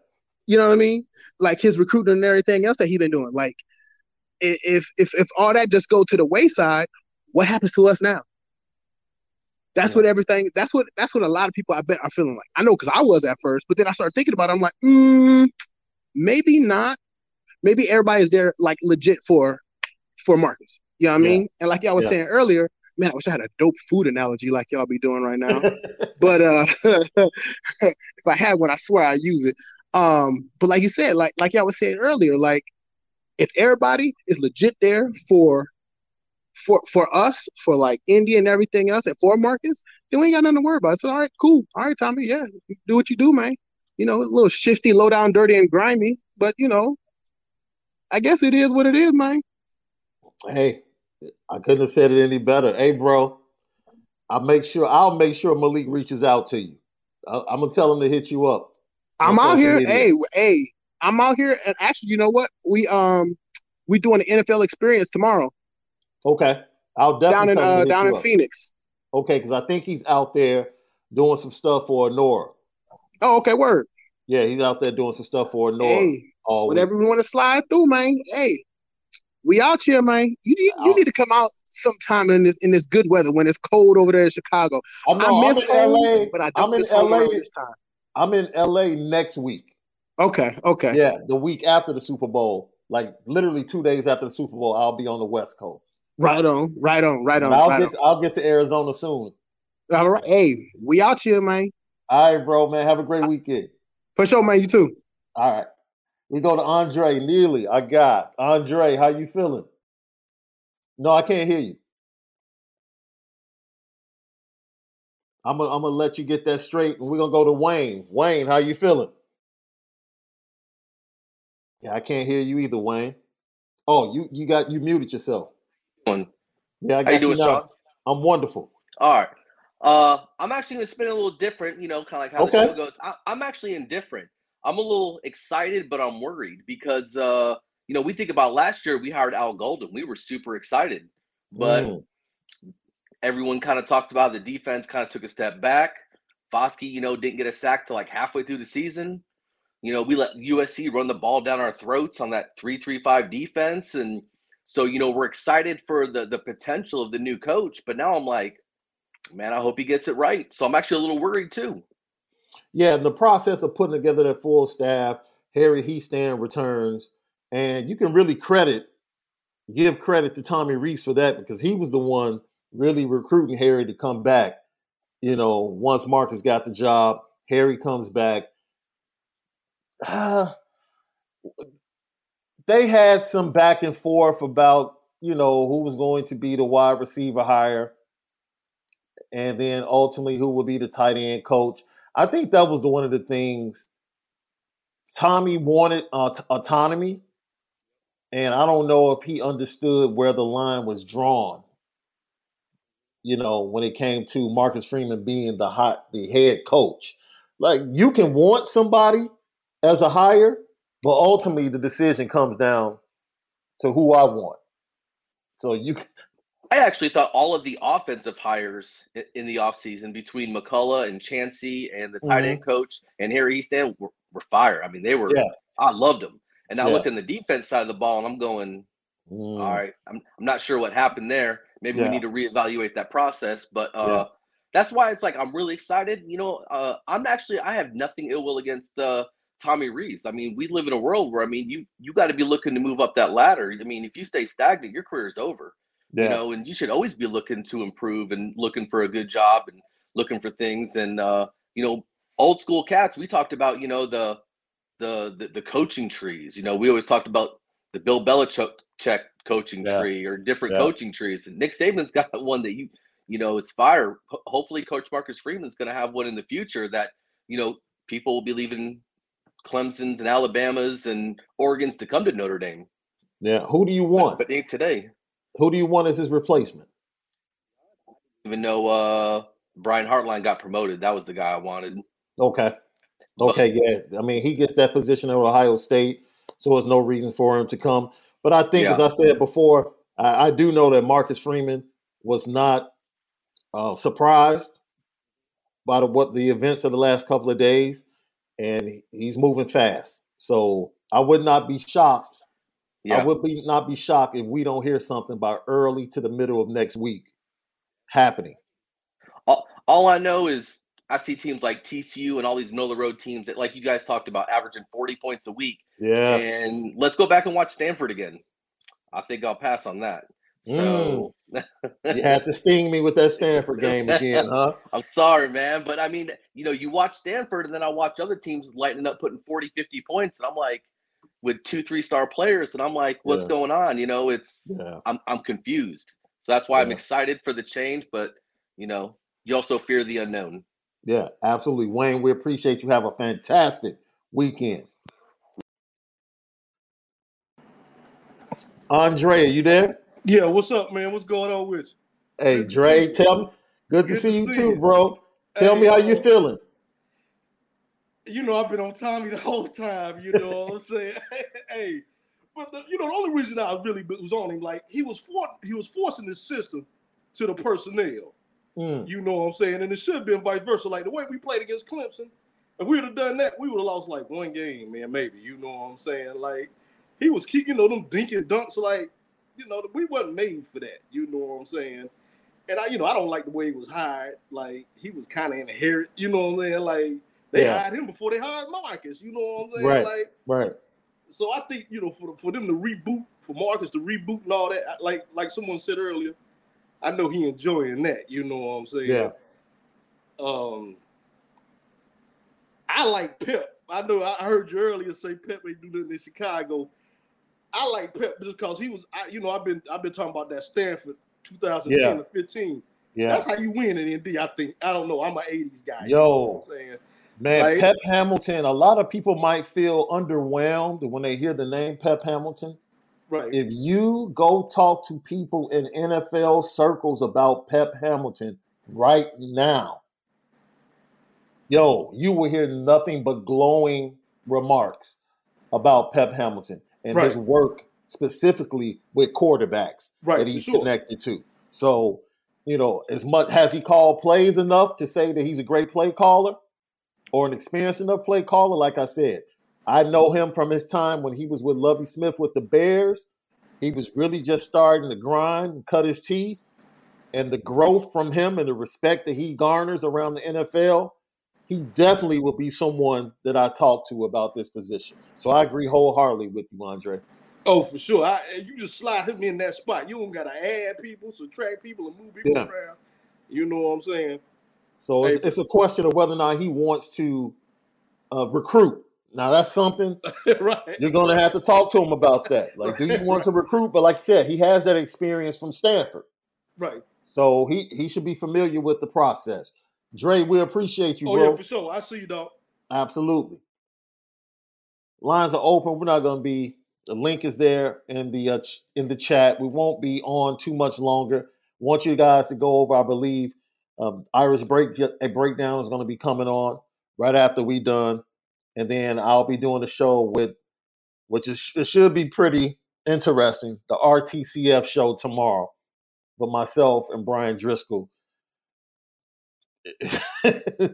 You know what I mean? Like his recruiting and everything else that he's been doing. Like if if if all that just go to the wayside, what happens to us now? That's what everything. That's what that's what a lot of people I bet are feeling like. I know because I was at first, but then I started thinking about it. I'm like, mm, maybe not. Maybe everybody is there like legit for for Marcus. You know what I Yeah. mean? And like I was Yeah. saying earlier, man, I wish I had a dope food analogy like y'all be doing right now. but uh if I had one, I swear I use it. Um, but like you said, like like y'all was saying earlier, like if everybody is legit there for for for us, for like India and everything else, and for Marcus, then we ain't got nothing to worry about. So all right, cool. All right, Tommy, yeah, do what you do, man. You know, a little shifty, low down, dirty, and grimy, but you know, I guess it is what it is, man. Hey, I couldn't have said it any better. Hey, bro, I'll make sure I'll make sure Malik reaches out to you. I, am gonna tell him to hit you up. I'm out here. Media. Hey, hey, I'm out here, and actually, you know what? We um we doing an NFL experience tomorrow. Okay, I'll definitely down in uh, down in up. Phoenix. Okay, because I think he's out there doing some stuff for Nora. Oh, okay, word. Yeah, he's out there doing some stuff for Nora. Hey, whenever we want to slide through, man. Hey, we out here, man. You need you oh. need to come out sometime in this in this good weather when it's cold over there in Chicago. I'm, I miss I'm home, LA, but I don't I'm miss in LA this time. I'm in LA next week. Okay, okay. Yeah, the week after the Super Bowl, like literally two days after the Super Bowl, I'll be on the West Coast. Right on, right on, right on. I'll right get to, I'll get to Arizona soon. All right, hey, we out here, man. All right, bro, man. Have a great weekend. For sure, man. You too. All right. We go to Andre Neely. I got Andre. How you feeling? No, I can't hear you. I'm gonna, I'm gonna let you get that straight, and we're gonna go to Wayne. Wayne, how you feeling? Yeah, I can't hear you either, Wayne. Oh, you you got you muted yourself. One. Yeah, I got How you doing, now. Sean? I'm wonderful. All right. Uh, I'm actually gonna spin a little different. You know, kind of like how Okay. the show goes. I, I'm actually indifferent. I'm a little excited, but I'm worried because uh, you know we think about last year. We hired Al Golden. We were super excited, but Mm. everyone kind of talks about the defense. Kind of took a step back. Foskey, you know, didn't get a sack till like halfway through the season. You know, we let USC run the ball down our throats on that three-three-five defense, and so you know we're excited for the the potential of the new coach. But now I'm like, man, I hope he gets it right. So I'm actually a little worried too. Yeah, in the process of putting together that full staff, Harry Hiestand returns, and you can really credit, give credit to Tommy Rees for that because he was the one really recruiting Harry to come back. You know, once Marcus got the job, Harry comes back. Uh, they had some back and forth about you know who was going to be the wide receiver hire, and then ultimately who would be the tight end coach. I think that was the one of the things Tommy wanted uh, autonomy, and I don't know if he understood where the line was drawn. You know, when it came to Marcus Freeman being the hot the head coach, like you can want somebody as a hire, but ultimately the decision comes down to who I want. So you I actually thought all of the offensive hires in the offseason between McCullough and Chansi and the tight end coach and Harry Hiestand were, were fire. I mean, they were, Yeah. I loved them. And now Yeah. look in the defense side of the ball, and I'm going, Mm. all right, I'm, I'm not sure what happened there. Maybe we need to reevaluate that process. But uh, Yeah. that's why it's like I'm really excited. You know, uh, I'm actually, I have nothing ill will against uh, Tommy Rees. I mean, we live in a world where, I mean, you you got to be looking to move up that ladder. I mean, if you stay stagnant, your career is over you know, and you should always be looking to improve and looking for a good job and looking for things. And uh, you know, old school cats, we talked about, you know, the the the, the coaching trees. You know, we always talked about the Bill Belichick check coaching Yeah. tree or different Yeah. coaching trees. And Nick Saban's got one that you you know is fire. Hopefully, Coach Marcus Freeman's going to have one in the future that you know people will be leaving Clemson's and Alabama's and Oregon's to come to Notre Dame. Yeah. Who do you want? But today. Who do you want as his replacement? even though uh Brian Hartline got promoted, that was the guy I wanted. Okay. Okay, yeah. I mean, he gets that position at Ohio State, so there's no reason for him to come. But I think, as I said before, I, I do know that Marcus Freeman was not uh, surprised by the, what the events of the last couple of days, and he's moving fast. So I would not be shocked. I would be not be shocked if we don't hear something by early to the middle of next week happening. All, all I know is I see teams like TCU and all these middle of the road teams that, like you guys talked about, averaging 40 points a week. Yeah. And let's go back and watch Stanford again. I think I'll pass on that. So Mm. You had to sting me with that Stanford game again, huh? I'm sorry, man. But I mean, you know, you watch Stanford and then I watch other teams lighting up putting 40, 50 points, and I'm like, with two, three star players, and I'm like, what's Yeah. going on? You know, it's Yeah. I'm I'm confused. So that's why I'm excited for the change, but you know, you also fear the unknown. Yeah, absolutely. Wayne, we appreciate you. Have a fantastic weekend. Andre, are you there? Yeah, what's up, man? What's going on with you? Hey, Good Dre, see you. tell me. Good to see to you see too, you. bro. Tell Hey, me how you uh, feeling. You know, I've been on Tommy the whole time. You know what I'm saying? hey, but the, you know, the only reason I really was on him, like he was for, he was forcing the system to the personnel. Mm. You know what I'm saying? And it should have been vice versa. Like the way we played against Clemson, if we would have done that, we would have lost like one game, man, maybe. You know what I'm saying? Like he was keep, you know, them dinking dunks, like, you know, we wasn't made for that. You know what I'm saying? And I, you know, I don't like the way he was hired. Like he was kind of inherent. You know what I'm saying? Like they Yeah. hired him before they hired Marcus. You know what I'm saying? Right. Like Right. so I think you know for for them to reboot, for Marcus to reboot and all that, like like someone said earlier, I know he enjoying that. You know what I'm saying? Yeah. Um, I like Pep. I know I heard you earlier say Pep ain't do nothing in Chicago. I like Pep just because he was. I, you know, I've been I've been talking about that Stanford 2010 Yeah. and 15. Yeah. That's how you win in ND. I think. I don't know. I'm an 80s guy. you Yo. know I'm saying? Man, Like- Pep Hamilton, a lot of people might feel underwhelmed when they hear the name Pep Hamilton. Right. If you go talk to people in NFL circles about Pep Hamilton right now, yo, you will hear nothing but glowing remarks about Pep Hamilton and his work specifically with quarterbacks Right, that he's sure. connected to. So, you know, as much has he called plays enough to say that he's a great play caller or an experienced enough play caller? Like I said, I know him from his time when he was with Lovie Smith with the Bears. He was really just starting to grind and cut his teeth. And the growth from him and the respect that he garners around the NFL, he definitely will be someone that I talk to about this position. So I agree wholeheartedly with you, Andre. Oh, for sure. I, you just slide him in that spot. You don't gotta add people, subtract people, and move people Yeah. around. You know what I'm saying? So it's, Hey. it's a question of whether or not he wants to uh, recruit. Now that's something right. you're going to have to talk to him about. That, like, do you want to recruit? But like I said, he has that experience from Stanford, Right. so he he should be familiar with the process. Dre, we appreciate you, Oh bro. yeah, for sure. I see you, dog. Absolutely. Lines are open. We're not going to be. The link is there in the uh, in the chat. We won't be on too much longer. Want you guys to go over. I believe um, Irish break a breakdown is going to be coming on right after we done, and then I'll be doing a show with, which is it should be pretty interesting. The RTCF show tomorrow, with myself and Brian Driskell. I,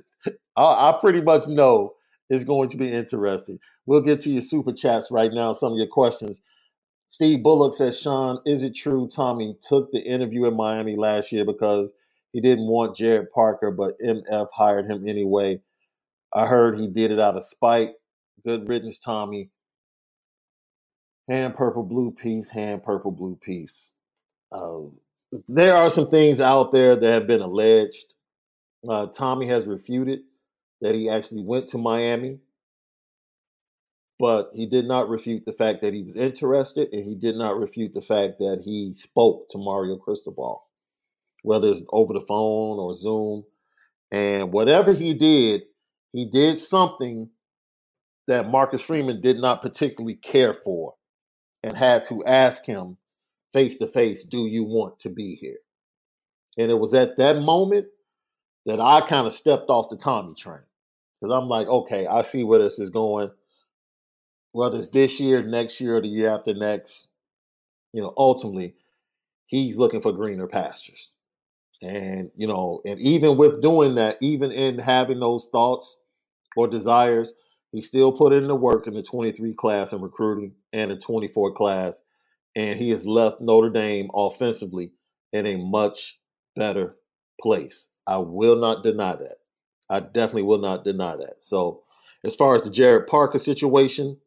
I pretty much know it's going to be interesting. We'll get to your super chats right now, some of your questions. Steve Bullock says, Sean, is it true Tommy took the interview in Miami last year because he didn't want Gerad Parker, but MF hired him anyway? I heard he did it out of spite. Good riddance, Tommy. Hand purple blue piece, hand purple blue piece. Um, there are some things out there that have been alleged. Uh, Tommy has refuted that he actually went to Miami, but he did not refute the fact that he was interested, and he did not refute the fact that he spoke to Mario Cristobal, whether it's over the phone or Zoom. And whatever he did, he did something that Marcus Freeman did not particularly care for and had to ask him face to face, Do you want to be here? And it was at that moment that I kind of stepped off the Tommy train because I'm like, okay, I see where this is going. Whether it's this year, next year, or the year after next, you know, ultimately, he's looking for greener pastures. And, you know, and even with doing that, even in having those thoughts or desires, he still put in the work in the 23 class in recruiting and the 24 class. And he has left Notre Dame offensively in a much better place. I will not deny that. I definitely will not deny that. So, as far as the Gerad Parker situation,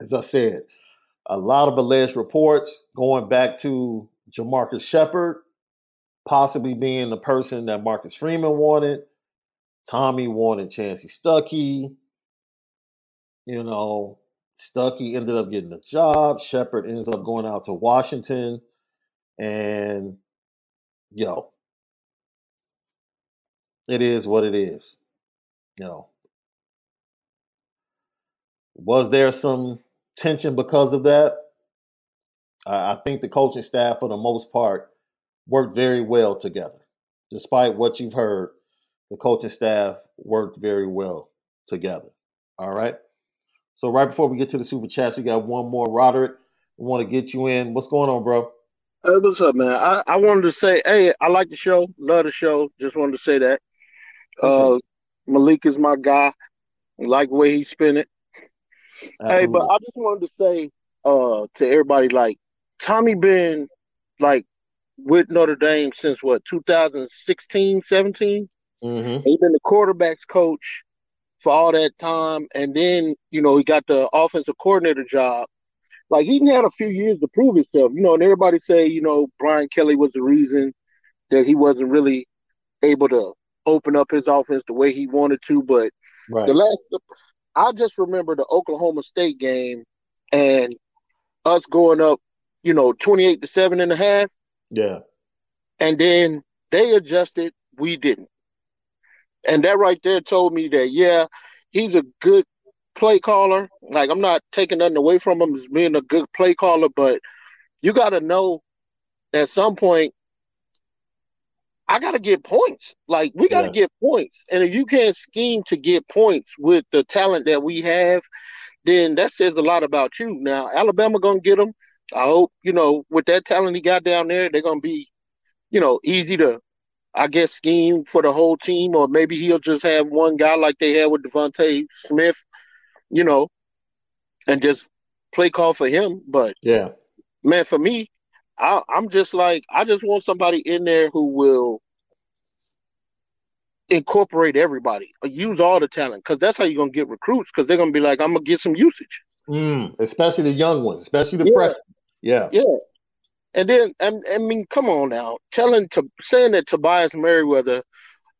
as I said, a lot of alleged reports going back to Jamarcus Shepard possibly being the person that Marcus Freeman wanted. Tommy wanted Chansi Stuckey. You know, Stuckey ended up getting the job. Shepard ends up going out to Washington. And yo, it is what it is. You know. Was there some tension because of that? I, I think the coaching staff, for the most part, worked very well together. Despite what you've heard, the coaching staff worked very well together. All right. So right before we get to the super chats, we got one more. Roderick, we want to get you in. What's going on, bro? Hey, what's up, man? I, I wanted to say, hey, I like the show, love the show. Just wanted to say that. Uh, Malik is my guy. I like the way he spin it. Hey, but I just wanted to say uh, to everybody, like Tommy been like with Notre Dame since what 2016, 17. Mm-hmm. He's been the quarterbacks coach for all that time, and then you know he got the offensive coordinator job. Like he had a few years to prove himself, you know. And everybody say, you know, Brian Kelly was the reason that he wasn't really able to open up his offense the way he wanted to. But right. the last, I just remember the Oklahoma State game and us going up, you know, twenty-eight to seven and a half. Yeah. And then they adjusted, we didn't. And that right there told me that, yeah, he's a good play caller. Like, I'm not taking nothing away from him as being a good play caller, but you got to know at some point, I got to get points. Like, we got to Yeah. get points. And if you can't scheme to get points with the talent that we have, then that says a lot about you. Now, Alabama going to get them. I hope, you know, with that talent he got down there, they're going to be, you know, easy to, I guess, scheme for the whole team. Or maybe he'll just have one guy like they had with DeVonta Smith, you know, and just play call for him. But Yeah. man, for me, I, I'm just like I just want somebody in there who will incorporate everybody, use all the talent, because that's how you're gonna get recruits. Because they're gonna be like, I'm gonna get some usage. Mm, especially the young ones, especially the Yeah. freshmen. Yeah. Yeah. And then, I, I mean, come on now, telling to saying that Tobias Merriweather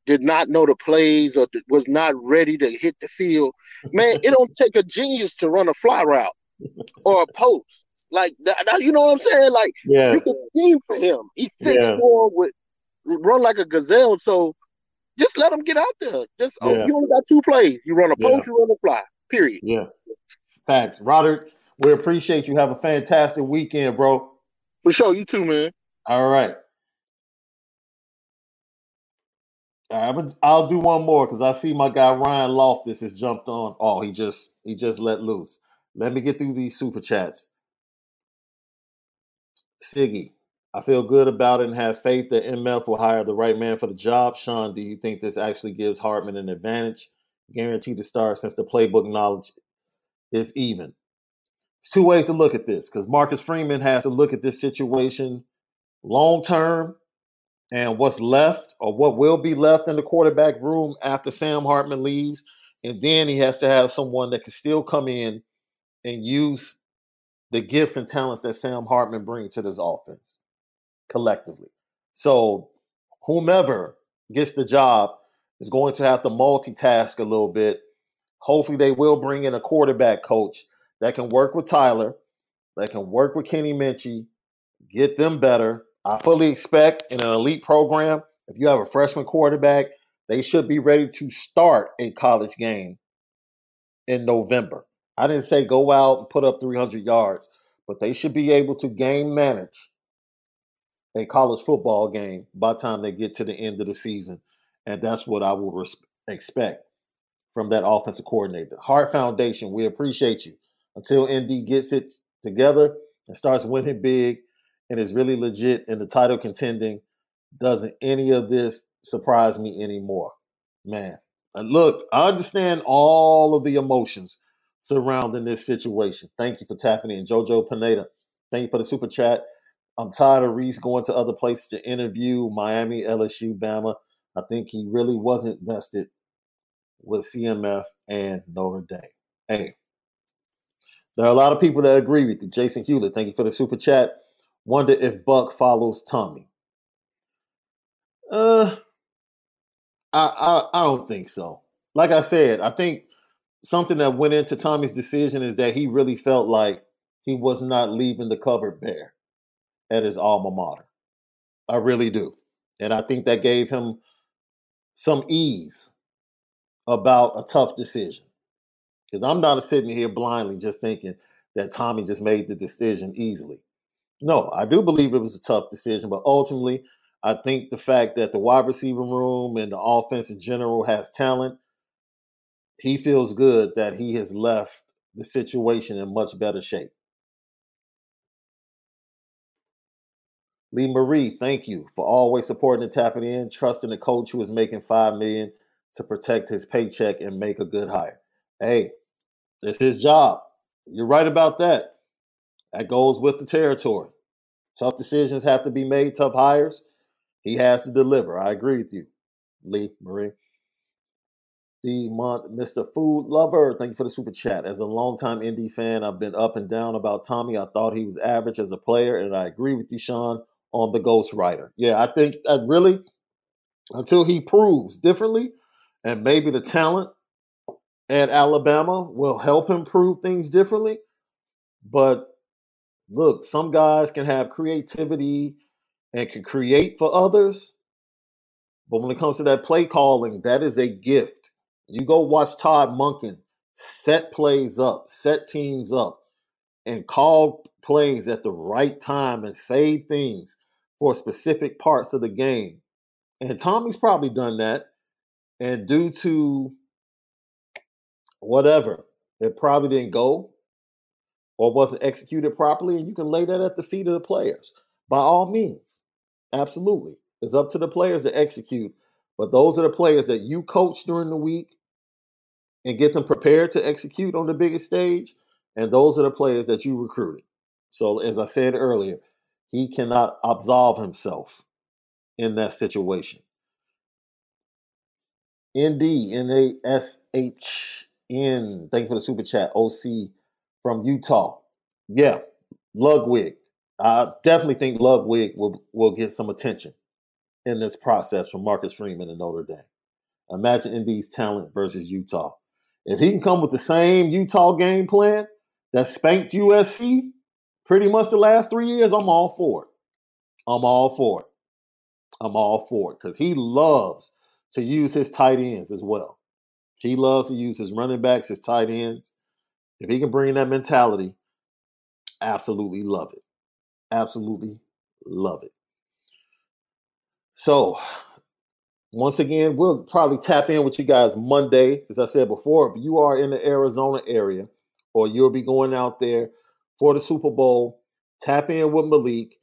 did not know the plays or was not ready to hit the field. Man, it don't take a genius to run a fly route or a post like that. You know what I'm saying? Like Yeah. you can scheme for him. He's six Yeah. four with run like a gazelle. So just let him get out there. Just oh, you only got two plays. You run a Yeah. post, you run a fly. Period. Yeah. Thanks. Roderick, we appreciate you. Have a fantastic weekend, bro. For sure. You too, man. All right. All right, I'll do one more because I see my guy Ryan Loftus has jumped on. Oh, he just he just let loose. Let me get through these super chats. Siggy, I feel good about it and have faith that MF will hire the right man for the job. Sean, do you think this actually gives Hartman an advantage? Guaranteed to start since the playbook knowledge is even. Two ways to look at this because Marcus Freeman has to look at this situation long term and what's left or what will be left in the quarterback room after Sam Hartman leaves. And then he has to have someone that can still come in and use the gifts and talents that Sam Hartman brings to this offense collectively. So whomever gets the job is going to have to multitask a little bit. Hopefully they will bring in a quarterback coach that can work with Tyler, that can work with Kenny Minchey, get them better. I fully expect in an elite program, if you have a freshman quarterback, they should be ready to start a college game in November. I didn't say go out and put up 300 yards, but they should be able to game manage a college football game by the time they get to the end of the season. And that's what I would res- expect from that offensive coordinator. Heart Foundation, we appreciate you. Until ND gets it together and starts winning big and is really legit in the title contending, doesn't any of this surprise me anymore. Man, and look, I understand all of the emotions surrounding this situation. Thank you for tapping in. Jojo Pineda, thank you for the super chat. I'm tired of Rees going to other places to interview Miami, LSU, Bama. I think he really wasn't vested with CMF and Notre Dame. Hey, There are a lot of people that agree with you. Jason Hewlett, thank you for the super chat. Wonder if Buck follows Tommy. Uh, I, I I don't think so. Like I said, I think something that went into Tommy's decision is that he really felt like he was not leaving the cupboard bare at his alma mater. I really do. And I think that gave him some ease about a tough decision. Because I'm not sitting here blindly just thinking that Tommy just made the decision easily. No, I do believe it was a tough decision, but ultimately, I think the fact that the wide receiver room and the offense in general has talent, he feels good that he has left the situation in much better shape. Lee Marie, thank you for always supporting and tapping in, trusting the coach who is making five million to protect his paycheck and make a good hire. Hey, it's his job. You're right about that. That goes with the territory. Tough decisions have to be made, tough hires. He has to deliver. I agree with you, Lee Marie. The month, Mr. Food Lover, thank you for the super chat. As a longtime ND fan, I've been up and down about Tommy. I thought he was average as a player, and I agree with you, Sean, on the Ghost Rider. Yeah, I think that really, until he proves differently, and maybe the talent at Alabama will help improve things differently. But look, some guys can have creativity and can create for others. But when it comes to that play calling, that is a gift. You go watch Todd Monken set plays up, set teams up, and call plays at the right time and say things for specific parts of the game. And Tommy's probably done that. And due to whatever, it probably didn't go or wasn't executed properly. And you can lay that at the feet of the players by all means. Absolutely. It's up to the players to execute. But those are the players that you coach during the week and get them prepared to execute on the biggest stage. And those are the players that you recruited. So, as I said earlier, he cannot absolve himself in that situation. N D N A S H N. Thank you for the super chat. OC from Utah. Yeah, Ludwig. I definitely think Ludwig will will get some attention in this process from Marcus Freeman and Notre Dame. Imagine ND's talent versus Utah. If he can come with the same Utah game plan that spanked USC pretty much the last three years, I'm all for it. I'm all for it. I'm all for it because he loves to use his tight ends as well. He loves to use his running backs, his tight ends. If he can bring that mentality, absolutely love it. Absolutely love it. So, once again, we'll probably tap in with you guys Monday. As I said before, if you are in the Arizona area or you'll be going out there for the Super Bowl, tap in with Malik.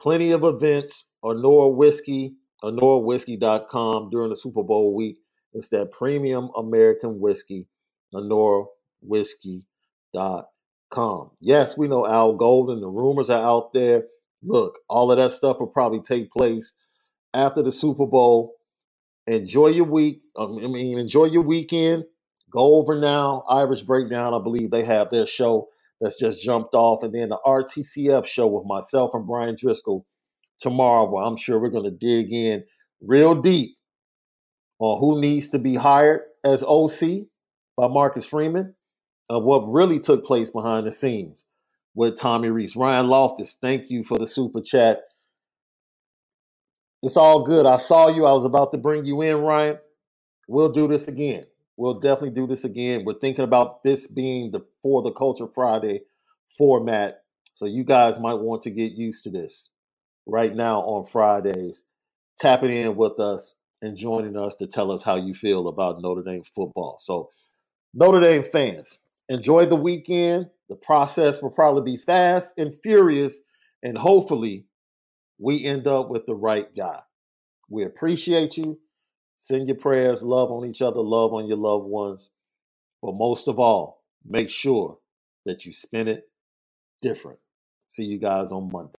Plenty of events, Anora Whiskey, AnoraWhiskey.com during the Super Bowl week. It's that premium American whiskey, AnoraWhiskey.com. Yes, we know Al Golden. The rumors are out there. Look, all of that stuff will probably take place after the Super Bowl. Enjoy your week. Um, I mean, enjoy your weekend. Go over now. Irish Breakdown, I believe they have their show that's just jumped off. And then the RTCF show with myself and Bryan Driskell tomorrow, where I'm sure we're going to dig in real deep on who needs to be hired as OC by Marcus Freeman and what really took place behind the scenes with Tommy Rees. Ryan Loftus, thank you for the super chat. It's all good. I saw you. I was about to bring you in, Ryan. We'll do this again. We'll definitely do this again. We're thinking about this being the for the Culture Friday format. So you guys might want to get used to this right now on Fridays, tapping in with us and joining us to tell us how you feel about Notre Dame football. So, Notre Dame fans, enjoy the weekend. The process will probably be fast and furious, and hopefully, we end up with the right guy. We appreciate you. Send your prayers, love on each other, love on your loved ones. But most of all, make sure that you spin it different. See you guys on Monday.